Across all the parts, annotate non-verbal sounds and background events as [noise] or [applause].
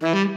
Hello,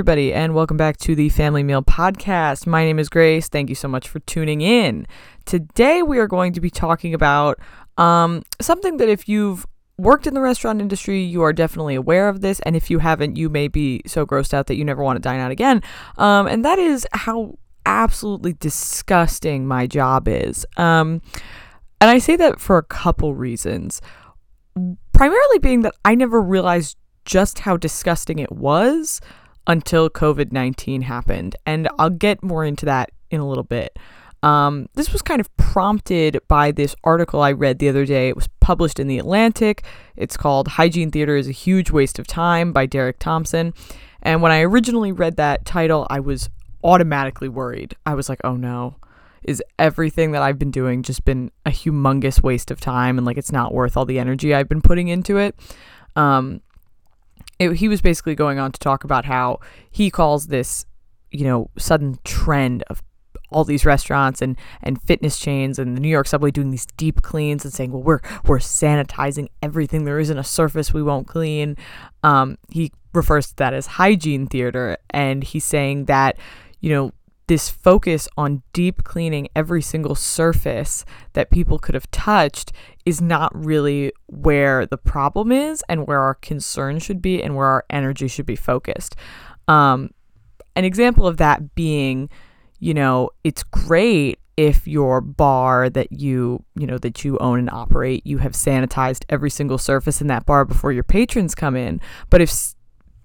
everybody, and welcome back to the Family Meal Podcast. My name is Grace. Thank you so much for tuning in. Today, we are going to be talking about um, something that if you've worked in the restaurant industry, you are definitely aware of this. And if you haven't, you may be so grossed out that you never want to dine out again. Um, and that is how absolutely disgusting my job is. Um, and I say that for a couple reasons. Primarily being that I never realized just how disgusting it was until COVID 19 happened. And I'll get more into that in a little bit. Um, this was kind of prompted by this article I read the other day. It was published in The Atlantic. It's called Hygiene Theater is a Huge Waste of Time by Derek Thompson. And when I originally read that title, I was automatically worried. I was like, oh no, is everything that I've been doing just been a humongous waste of time and like it's not worth all the energy I've been putting into it? Um, it, he was basically going on to talk about how he calls this, you know, sudden trend of all these restaurants and and fitness chains and the New York subway doing these deep cleans and saying, well, we're we're sanitizing everything. There isn't a surface we won't clean. Um, he refers to that as hygiene theater, and he's saying that, you know, this focus on deep cleaning every single surface that people could have touched is not really where the problem is and where our concern should be and where our energy should be focused. Um, an example of that being, you know, it's great if your bar that you, you know, that you own and operate, you have sanitized every single surface in that bar before your patrons come in. But if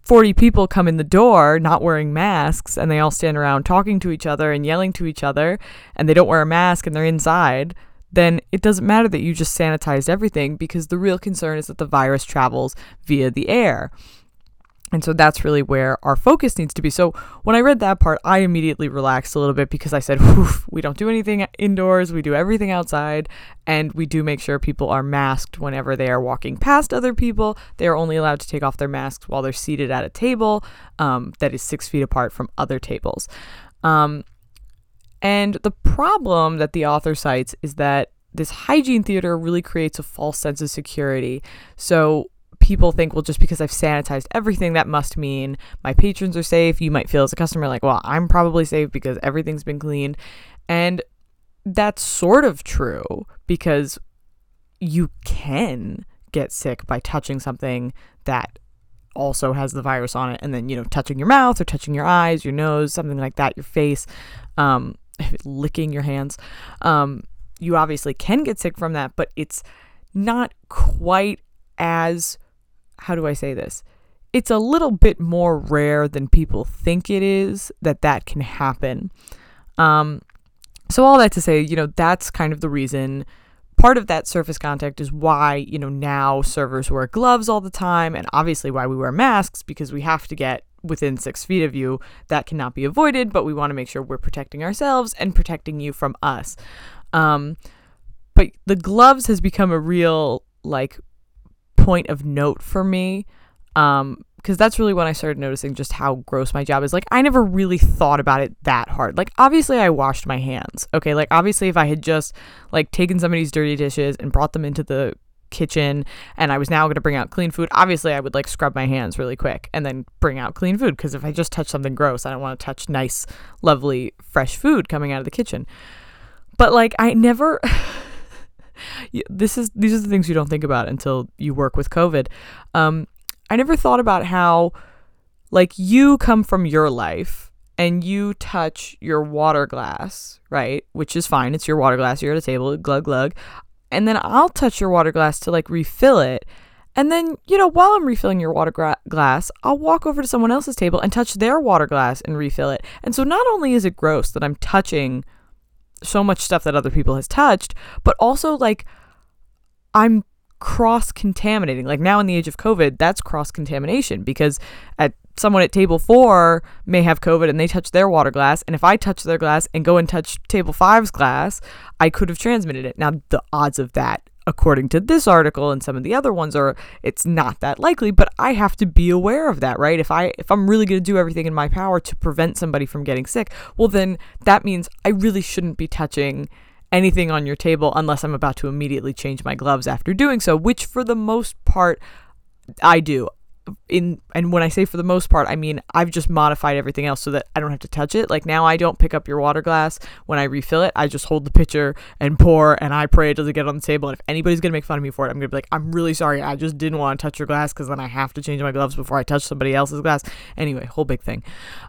40 people come in the door not wearing masks and they all stand around talking to each other and yelling to each other and they don't wear a mask and they're inside, then it doesn't matter that you just sanitized everything because the real concern is that the virus travels via the air. And so that's really where our focus needs to be. So when I read that part, I immediately relaxed a little bit because I said, we don't do anything indoors, we do everything outside, and we do make sure people are masked whenever they are walking past other people. They are only allowed to take off their masks while they're seated at a table um, that is six feet apart from other tables. Um, and the problem that the author cites is that this hygiene theater really creates a false sense of security. So people think, well, just because I've sanitized everything, that must mean my patrons are safe. You might feel as a customer like, well, I'm probably safe because everything's been cleaned. And that's sort of true because you can get sick by touching something that also has the virus on it and then you know touching your mouth or touching your eyes your nose something like that your face um, [laughs] licking your hands um, you obviously can get sick from that but it's not quite as how do I say this? It's a little bit more rare than people think it is that that can happen. Um, so all that to say, you know, that's kind of the reason. Part of that surface contact is why, you know, now servers wear gloves all the time, and obviously why we wear masks because we have to get within six feet of you. That cannot be avoided, but we want to make sure we're protecting ourselves and protecting you from us. Um, but the gloves has become a real like point of note for me. Um, because that's really when I started noticing just how gross my job is. Like, I never really thought about it that hard. Like, obviously, I washed my hands. Okay. Like, obviously, if I had just like taken somebody's dirty dishes and brought them into the kitchen and I was now going to bring out clean food, obviously, I would like scrub my hands really quick and then bring out clean food. Because if I just touch something gross, I don't want to touch nice, lovely, fresh food coming out of the kitchen. But like, I never. [sighs] this is these are the things you don't think about until you work with COVID. Um, I never thought about how, like, you come from your life and you touch your water glass, right? Which is fine. It's your water glass. You're at a table, glug glug, and then I'll touch your water glass to like refill it. And then, you know, while I'm refilling your water gra- glass, I'll walk over to someone else's table and touch their water glass and refill it. And so not only is it gross that I'm touching so much stuff that other people has touched, but also like I'm cross contaminating. Like now in the age of COVID, that's cross contamination because at someone at table four may have COVID and they touch their water glass, and if I touch their glass and go and touch table five's glass, I could have transmitted it. Now, the odds of that, according to this article and some of the other ones, are it's not that likely, but I have to be aware of that, right? If I if I'm really going to do everything in my power to prevent somebody from getting sick, well, then that means I really shouldn't be touching anything on your table unless I'm about to immediately change my gloves after doing so, which for the most part I do in and when I say for the most part, I mean I've just modified everything else so that I don't have to touch it. Like now I don't pick up your water glass when I refill it. I just hold the pitcher and pour and I pray it doesn't get on the table. And if anybody's gonna make fun of me for it, I'm gonna be like, I'm really sorry. I just didn't want to touch your glass because then I have to change my gloves before I touch somebody else's glass. Anyway, whole big thing.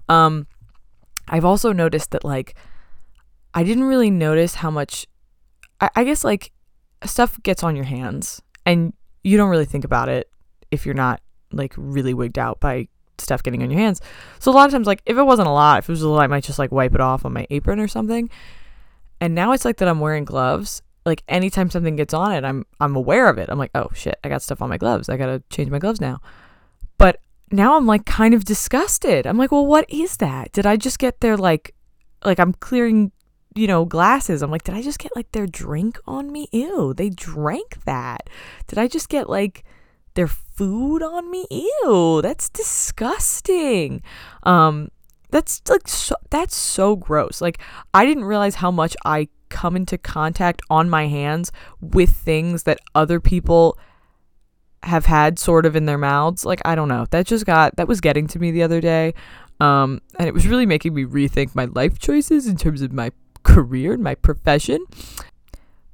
Um I've also noticed that like I didn't really notice how much I, I guess like stuff gets on your hands and you don't really think about it if you're not like really wigged out by stuff getting on your hands. So a lot of times, like if it wasn't a lot, if it was a lot, I might just like wipe it off on my apron or something. And now it's like that I'm wearing gloves. Like anytime something gets on it, I'm I'm aware of it. I'm like, oh shit, I got stuff on my gloves. I gotta change my gloves now. But now I'm like kind of disgusted. I'm like, well, what is that? Did I just get their like, like I'm clearing, you know, glasses. I'm like, did I just get like their drink on me? Ew, they drank that. Did I just get like their food on me. Ew, that's disgusting. Um, that's like so, that's so gross. Like I didn't realize how much I come into contact on my hands with things that other people have had sort of in their mouths. Like I don't know. That just got that was getting to me the other day. Um, and it was really making me rethink my life choices in terms of my career and my profession.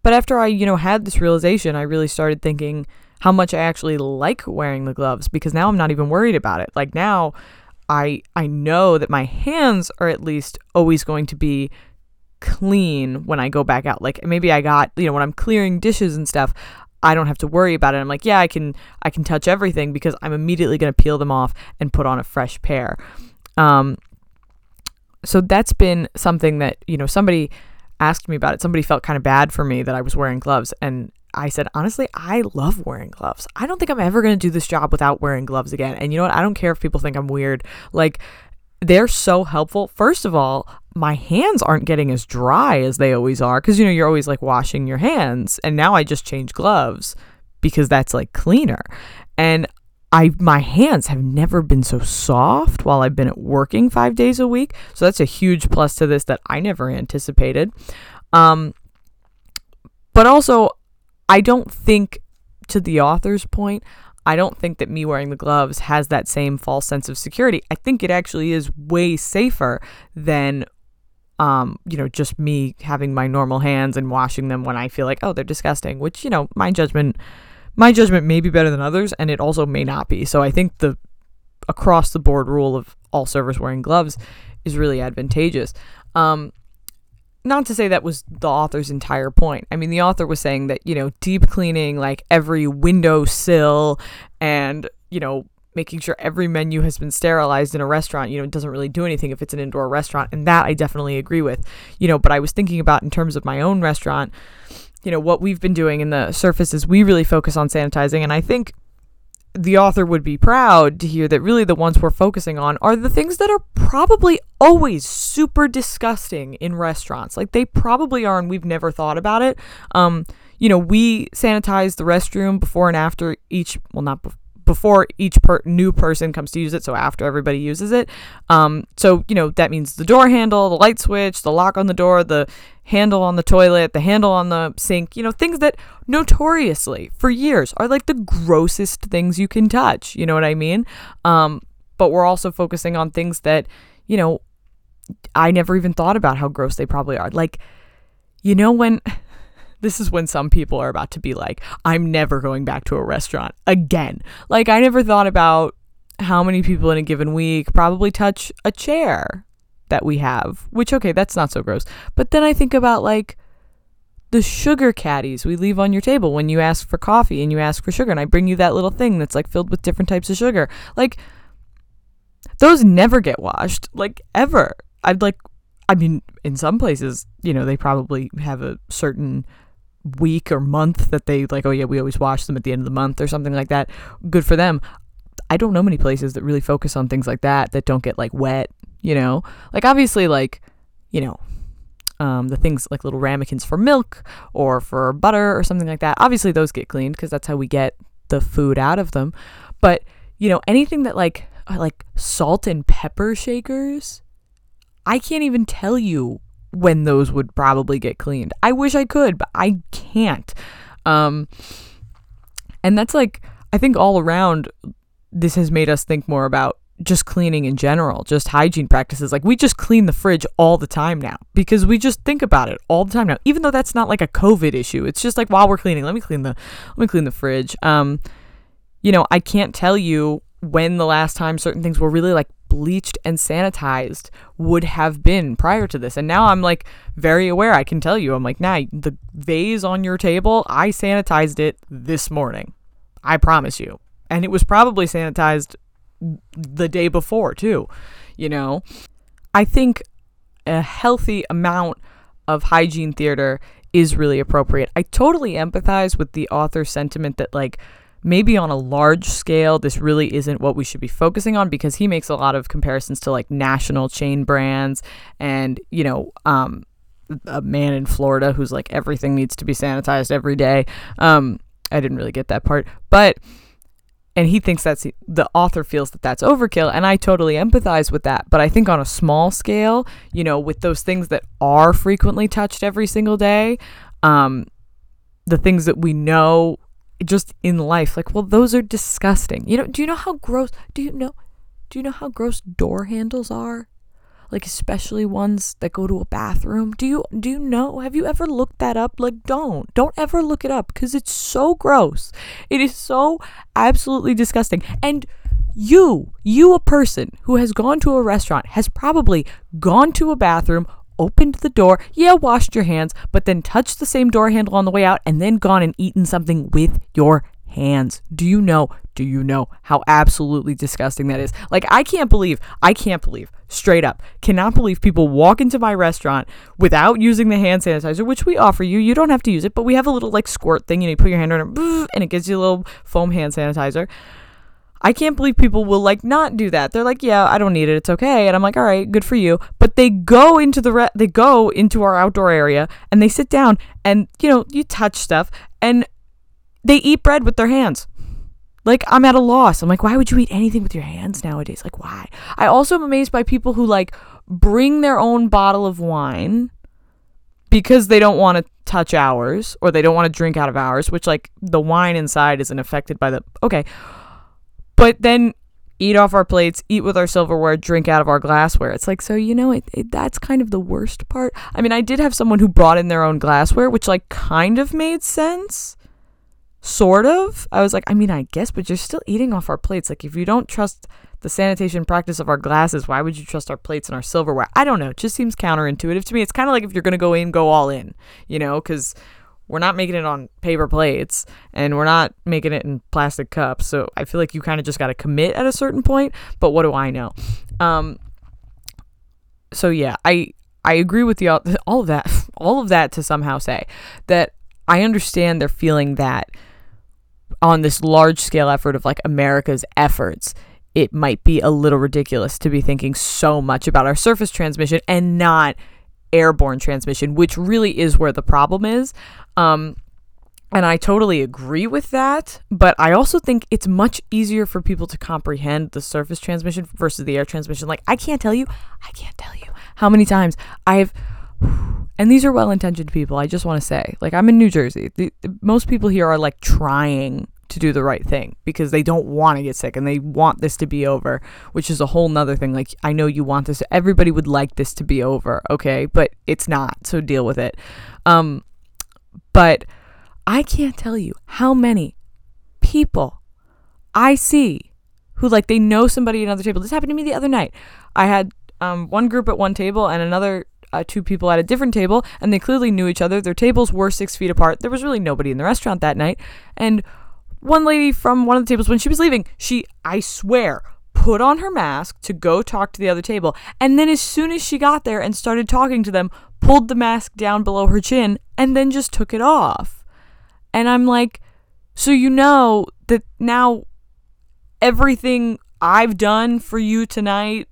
But after I, you know, had this realization, I really started thinking how much I actually like wearing the gloves because now I'm not even worried about it. Like now I I know that my hands are at least always going to be clean when I go back out. Like maybe I got, you know, when I'm clearing dishes and stuff, I don't have to worry about it. I'm like, yeah, I can I can touch everything because I'm immediately going to peel them off and put on a fresh pair. Um so that's been something that, you know, somebody asked me about it. Somebody felt kind of bad for me that I was wearing gloves and I said, honestly, I love wearing gloves. I don't think I'm ever going to do this job without wearing gloves again. And you know what? I don't care if people think I'm weird. Like, they're so helpful. First of all, my hands aren't getting as dry as they always are because, you know, you're always like washing your hands. And now I just change gloves because that's like cleaner. And I my hands have never been so soft while I've been at working 5 days a week. So that's a huge plus to this that I never anticipated. Um but also I don't think, to the author's point, I don't think that me wearing the gloves has that same false sense of security. I think it actually is way safer than, um, you know, just me having my normal hands and washing them when I feel like, oh, they're disgusting. Which you know, my judgment, my judgment may be better than others, and it also may not be. So I think the across the board rule of all servers wearing gloves is really advantageous. Um, not to say that was the author's entire point. I mean, the author was saying that, you know, deep cleaning like every window sill and, you know, making sure every menu has been sterilized in a restaurant, you know, it doesn't really do anything if it's an indoor restaurant. And that I definitely agree with, you know, but I was thinking about in terms of my own restaurant, you know, what we've been doing in the surfaces, we really focus on sanitizing. And I think the author would be proud to hear that really the ones we're focusing on are the things that are probably always super disgusting in restaurants. Like they probably are, and we've never thought about it. Um, you know, we sanitize the restroom before and after each, well, not before before each per- new person comes to use it, so after everybody uses it. Um, so, you know, that means the door handle, the light switch, the lock on the door, the handle on the toilet, the handle on the sink, you know, things that notoriously for years are like the grossest things you can touch. You know what I mean? Um, but we're also focusing on things that, you know, I never even thought about how gross they probably are. Like, you know, when this is when some people are about to be like, I'm never going back to a restaurant again. Like, I never thought about how many people in a given week probably touch a chair that we have, which, okay, that's not so gross. But then I think about like the sugar caddies we leave on your table when you ask for coffee and you ask for sugar, and I bring you that little thing that's like filled with different types of sugar. Like, those never get washed, like, ever. I'd like, I mean, in some places, you know, they probably have a certain week or month that they like, oh yeah, we always wash them at the end of the month or something like that. Good for them. I don't know many places that really focus on things like that that don't get like wet, you know? Like obviously like, you know, um, the things like little ramekins for milk or for butter or something like that. Obviously those get cleaned because that's how we get the food out of them. But, you know, anything that like like salt and pepper shakers, I can't even tell you when those would probably get cleaned. I wish I could, but I can't. Um, and that's like, I think all around, this has made us think more about just cleaning in general, just hygiene practices. Like we just clean the fridge all the time now because we just think about it all the time now. Even though that's not like a COVID issue, it's just like while we're cleaning, let me clean the let me clean the fridge. Um, you know, I can't tell you when the last time certain things were really like bleached and sanitized would have been prior to this. And now I'm like very aware. I can tell you, I'm like, nah, the vase on your table, I sanitized it this morning. I promise you. And it was probably sanitized the day before, too. You know, I think a healthy amount of hygiene theater is really appropriate. I totally empathize with the author's sentiment that, like, maybe on a large scale, this really isn't what we should be focusing on because he makes a lot of comparisons to like national chain brands and, you know, um, a man in Florida who's like everything needs to be sanitized every day. Um, I didn't really get that part, but and he thinks that's the author feels that that's overkill and I totally empathize with that but I think on a small scale you know with those things that are frequently touched every single day um, the things that we know just in life like well those are disgusting. You know do you know how gross do you know do you know how gross door handles are? Like especially ones that go to a bathroom. Do you do you know have you ever looked that up? Like don't don't ever look it up because it's so gross. It is so absolutely disgusting. And you you a person who has gone to a restaurant has probably gone to a bathroom opened the door, yeah, washed your hands, but then touched the same door handle on the way out and then gone and eaten something with your hands. Do you know? Do you know how absolutely disgusting that is? Like, I can't believe, I can't believe, straight up, cannot believe people walk into my restaurant without using the hand sanitizer, which we offer you. You don't have to use it, but we have a little like squirt thing. You know, you put your hand on it [laughs] and it gives you a little foam hand sanitizer. I can't believe people will like not do that. They're like, "Yeah, I don't need it. It's okay." And I'm like, "All right, good for you." But they go into the re- they go into our outdoor area and they sit down and, you know, you touch stuff and they eat bread with their hands. Like I'm at a loss. I'm like, "Why would you eat anything with your hands nowadays? Like why?" I also am amazed by people who like bring their own bottle of wine because they don't want to touch ours or they don't want to drink out of ours, which like the wine inside isn't affected by the Okay but then eat off our plates, eat with our silverware, drink out of our glassware. It's like, so, you know, it, it, that's kind of the worst part. I mean, I did have someone who brought in their own glassware, which, like, kind of made sense. Sort of. I was like, I mean, I guess, but you're still eating off our plates. Like, if you don't trust the sanitation practice of our glasses, why would you trust our plates and our silverware? I don't know. It just seems counterintuitive to me. It's kind of like if you're going to go in, go all in, you know, because we're not making it on paper plates and we're not making it in plastic cups. So I feel like you kind of just got to commit at a certain point. But what do I know? Um, so yeah, I I agree with you [laughs] all of that [laughs] all of that to somehow say that I understand they're feeling that on this large scale effort of like America's efforts it might be a little ridiculous to be thinking so much about our surface transmission and not airborne transmission, which really is where the problem is. Um, and I totally agree with that, but I also think it's much easier for people to comprehend the surface transmission versus the air transmission. Like, I can't tell you, I can't tell you how many times I've, [sighs] and these are well intentioned people, I just want to say, like, I'm in New Jersey. The, the, most people here are like trying to do the right thing because they don't want to get sick and they want this to be over, which is a whole nother thing. Like, I know you want this, everybody would like this to be over, okay? But it's not, so deal with it. Um, but I can't tell you how many people I see who, like, they know somebody at another table. This happened to me the other night. I had um, one group at one table and another uh, two people at a different table, and they clearly knew each other. Their tables were six feet apart. There was really nobody in the restaurant that night. And one lady from one of the tables, when she was leaving, she, I swear, put on her mask to go talk to the other table. And then, as soon as she got there and started talking to them, pulled the mask down below her chin and then just took it off. And I'm like, so you know that now everything I've done for you tonight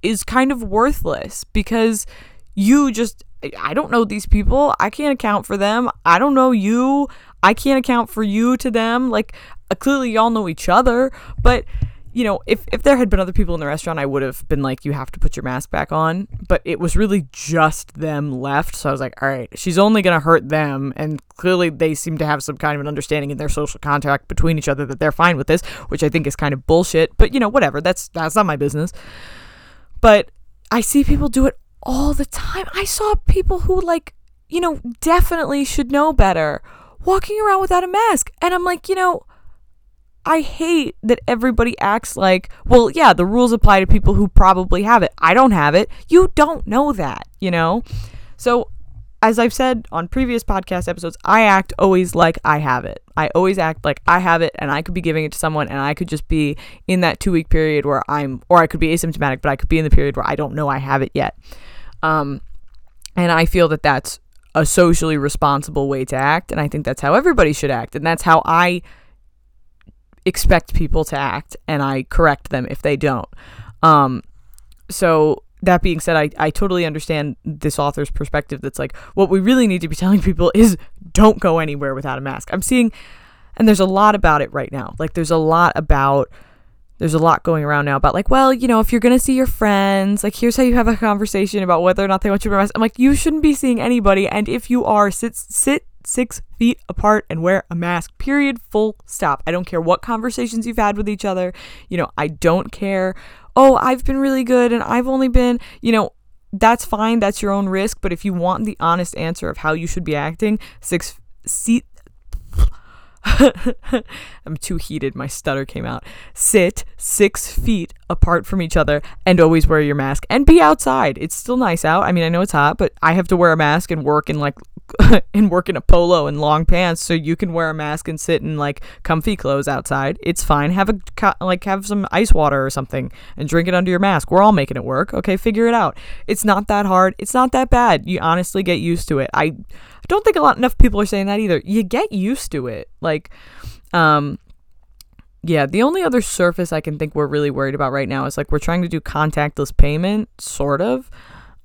is kind of worthless because you just I don't know these people. I can't account for them. I don't know you. I can't account for you to them. Like uh, clearly y'all know each other, but you know, if if there had been other people in the restaurant, I would have been like, you have to put your mask back on. But it was really just them left, so I was like, all right, she's only gonna hurt them, and clearly they seem to have some kind of an understanding in their social contract between each other that they're fine with this, which I think is kind of bullshit. But you know, whatever. That's that's not my business. But I see people do it all the time. I saw people who like, you know, definitely should know better walking around without a mask. And I'm like, you know, I hate that everybody acts like, well, yeah, the rules apply to people who probably have it. I don't have it. You don't know that, you know? So, as I've said on previous podcast episodes, I act always like I have it. I always act like I have it and I could be giving it to someone and I could just be in that two week period where I'm, or I could be asymptomatic, but I could be in the period where I don't know I have it yet. Um, and I feel that that's a socially responsible way to act. And I think that's how everybody should act. And that's how I expect people to act. And I correct them if they don't. Um, so that being said, I, I totally understand this author's perspective that's like, what we really need to be telling people is don't go anywhere without a mask. I'm seeing, and there's a lot about it right now. Like, there's a lot about there's a lot going around now about like, well, you know, if you're gonna see your friends, like here's how you have a conversation about whether or not they want you to wear a mask. I'm like, you shouldn't be seeing anybody, and if you are, sit sit six feet apart and wear a mask. Period. Full stop. I don't care what conversations you've had with each other. You know, I don't care. Oh, I've been really good and I've only been, you know, that's fine. That's your own risk. But if you want the honest answer of how you should be acting, six seat [laughs] I'm too heated. My stutter came out. Sit six feet apart from each other and always wear your mask and be outside. It's still nice out. I mean, I know it's hot, but I have to wear a mask and work in like [laughs] and work in a polo and long pants. So you can wear a mask and sit in like comfy clothes outside. It's fine. Have a like have some ice water or something and drink it under your mask. We're all making it work. Okay, figure it out. It's not that hard. It's not that bad. You honestly get used to it. I don't think a lot enough people are saying that either. You get used to it. Like, um, yeah, the only other surface I can think we're really worried about right now is like we're trying to do contactless payment, sort of.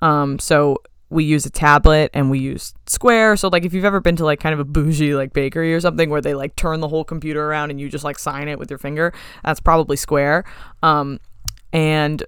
Um, so we use a tablet and we use Square. So like if you've ever been to like kind of a bougie like bakery or something where they like turn the whole computer around and you just like sign it with your finger, that's probably Square. Um, and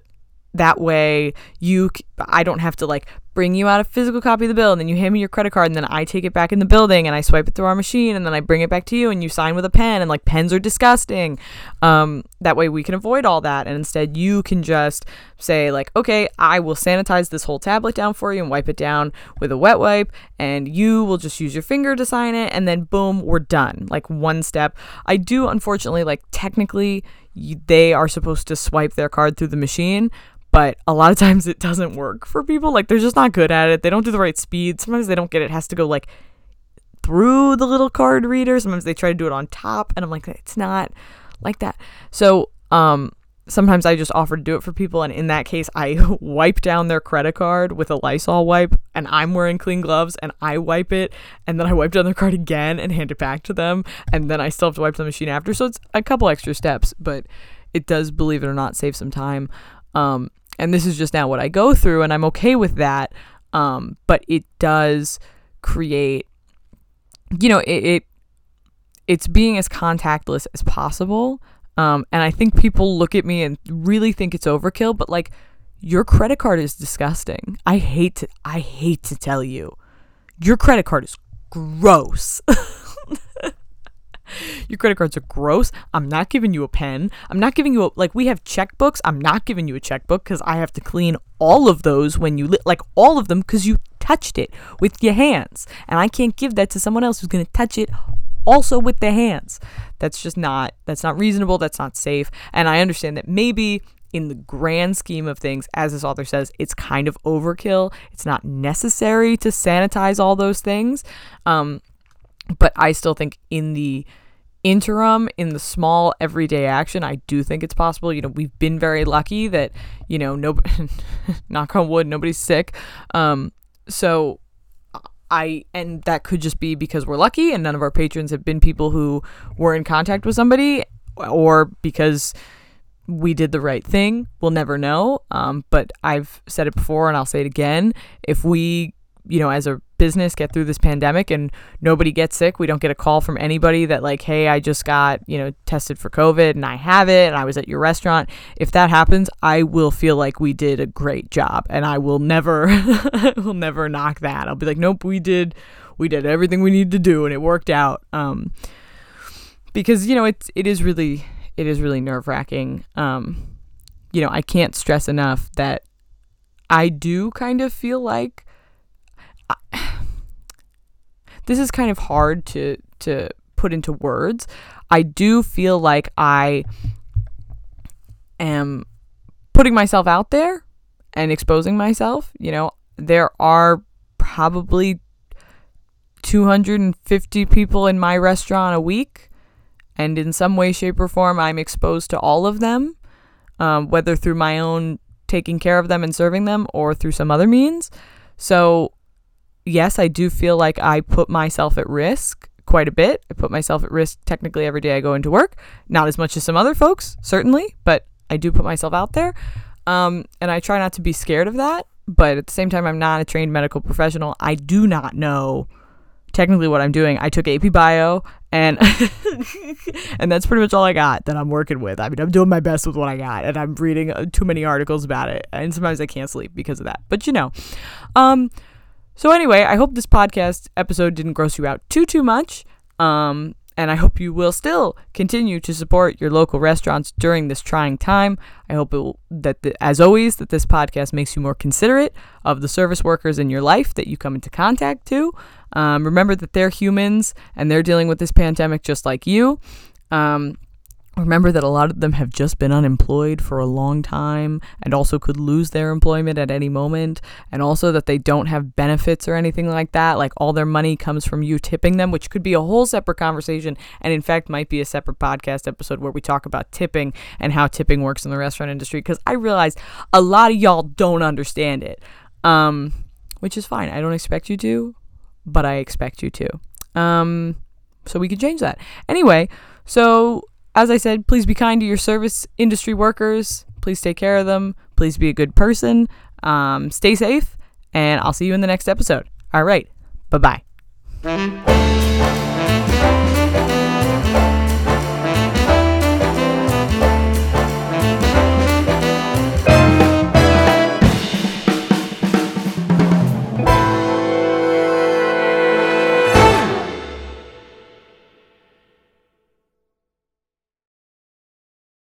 that way you I don't have to like bring you out a physical copy of the bill and then you hand me your credit card and then I take it back in the building and I swipe it through our machine and then I bring it back to you and you sign with a pen and like pens are disgusting. Um, that way we can avoid all that and instead you can just say like, okay, I will sanitize this whole tablet down for you and wipe it down with a wet wipe and you will just use your finger to sign it and then boom, we're done. Like one step. I do unfortunately like technically they are supposed to swipe their card through the machine, but a lot of [laughs] times it doesn't work for people. Like they're just not good at it. They don't do the right speed. Sometimes they don't get it. it has to go like through the little card reader. Sometimes they try to do it on top and I'm like it's not like that. So, um sometimes I just offer to do it for people and in that case I [laughs] wipe down their credit card with a Lysol wipe and I'm wearing clean gloves and I wipe it and then I wipe down their card again and hand it back to them and then I still have to wipe the machine after. So it's a couple extra steps, but it does believe it or not save some time. Um, and this is just now what I go through, and I'm okay with that. Um, but it does create, you know, it, it it's being as contactless as possible. Um, and I think people look at me and really think it's overkill, but like your credit card is disgusting. I hate to I hate to tell you. Your credit card is gross. [laughs] Your credit cards are gross. I'm not giving you a pen. I'm not giving you a, like, we have checkbooks. I'm not giving you a checkbook because I have to clean all of those when you, li- like, all of them because you touched it with your hands. And I can't give that to someone else who's going to touch it also with their hands. That's just not, that's not reasonable. That's not safe. And I understand that maybe in the grand scheme of things, as this author says, it's kind of overkill. It's not necessary to sanitize all those things. Um, but I still think in the interim, in the small everyday action, I do think it's possible. You know, we've been very lucky that, you know, no, [laughs] knock on wood, nobody's sick. Um, so I, and that could just be because we're lucky and none of our patrons have been people who were in contact with somebody or because we did the right thing. We'll never know. Um, but I've said it before and I'll say it again. If we, you know, as a business get through this pandemic and nobody gets sick, we don't get a call from anybody that, like, hey, I just got, you know, tested for COVID and I have it and I was at your restaurant. If that happens, I will feel like we did a great job and I will never, [laughs] will never knock that. I'll be like, nope, we did, we did everything we needed to do and it worked out. Um, because, you know, it's, it is really, it is really nerve wracking. Um, you know, I can't stress enough that I do kind of feel like this is kind of hard to to put into words. I do feel like I am putting myself out there and exposing myself. You know, there are probably 250 people in my restaurant a week and in some way, shape, or form, I'm exposed to all of them, um, whether through my own taking care of them and serving them or through some other means. So, yes, I do feel like I put myself at risk quite a bit. I put myself at risk technically every day I go into work. Not as much as some other folks, certainly, but I do put myself out there. Um, and I try not to be scared of that. But at the same time, I'm not a trained medical professional. I do not know technically what I'm doing. I took AP Bio and [laughs] and that's pretty much all I got that I'm working with. I mean, I'm doing my best with what I got, and I'm reading uh, too many articles about it, and sometimes I can't sleep because of that. But you know, um, so anyway, I hope this podcast episode didn't gross you out too too much. Um, and I hope you will still continue to support your local restaurants during this trying time. I hope will, that, the, as always, that this podcast makes you more considerate of the service workers in your life that you come into contact to. Um, remember that they're humans and they're dealing with this pandemic just like you. Um, Remember that a lot of them have just been unemployed for a long time and also could lose their employment at any moment. And also that they don't have benefits or anything like that. Like all their money comes from you tipping them, which could be a whole separate conversation. And in fact, might be a separate podcast episode where we talk about tipping and how tipping works in the restaurant industry. Because I realize a lot of y'all don't understand it, um, which is fine. I don't expect you to, but I expect you to. Um, so we can change that. Anyway, so as I said, please be kind to your service industry workers. Please take care of them. Please be a good person. Um, stay safe, and I'll see you in the next episode. All right. Bye bye.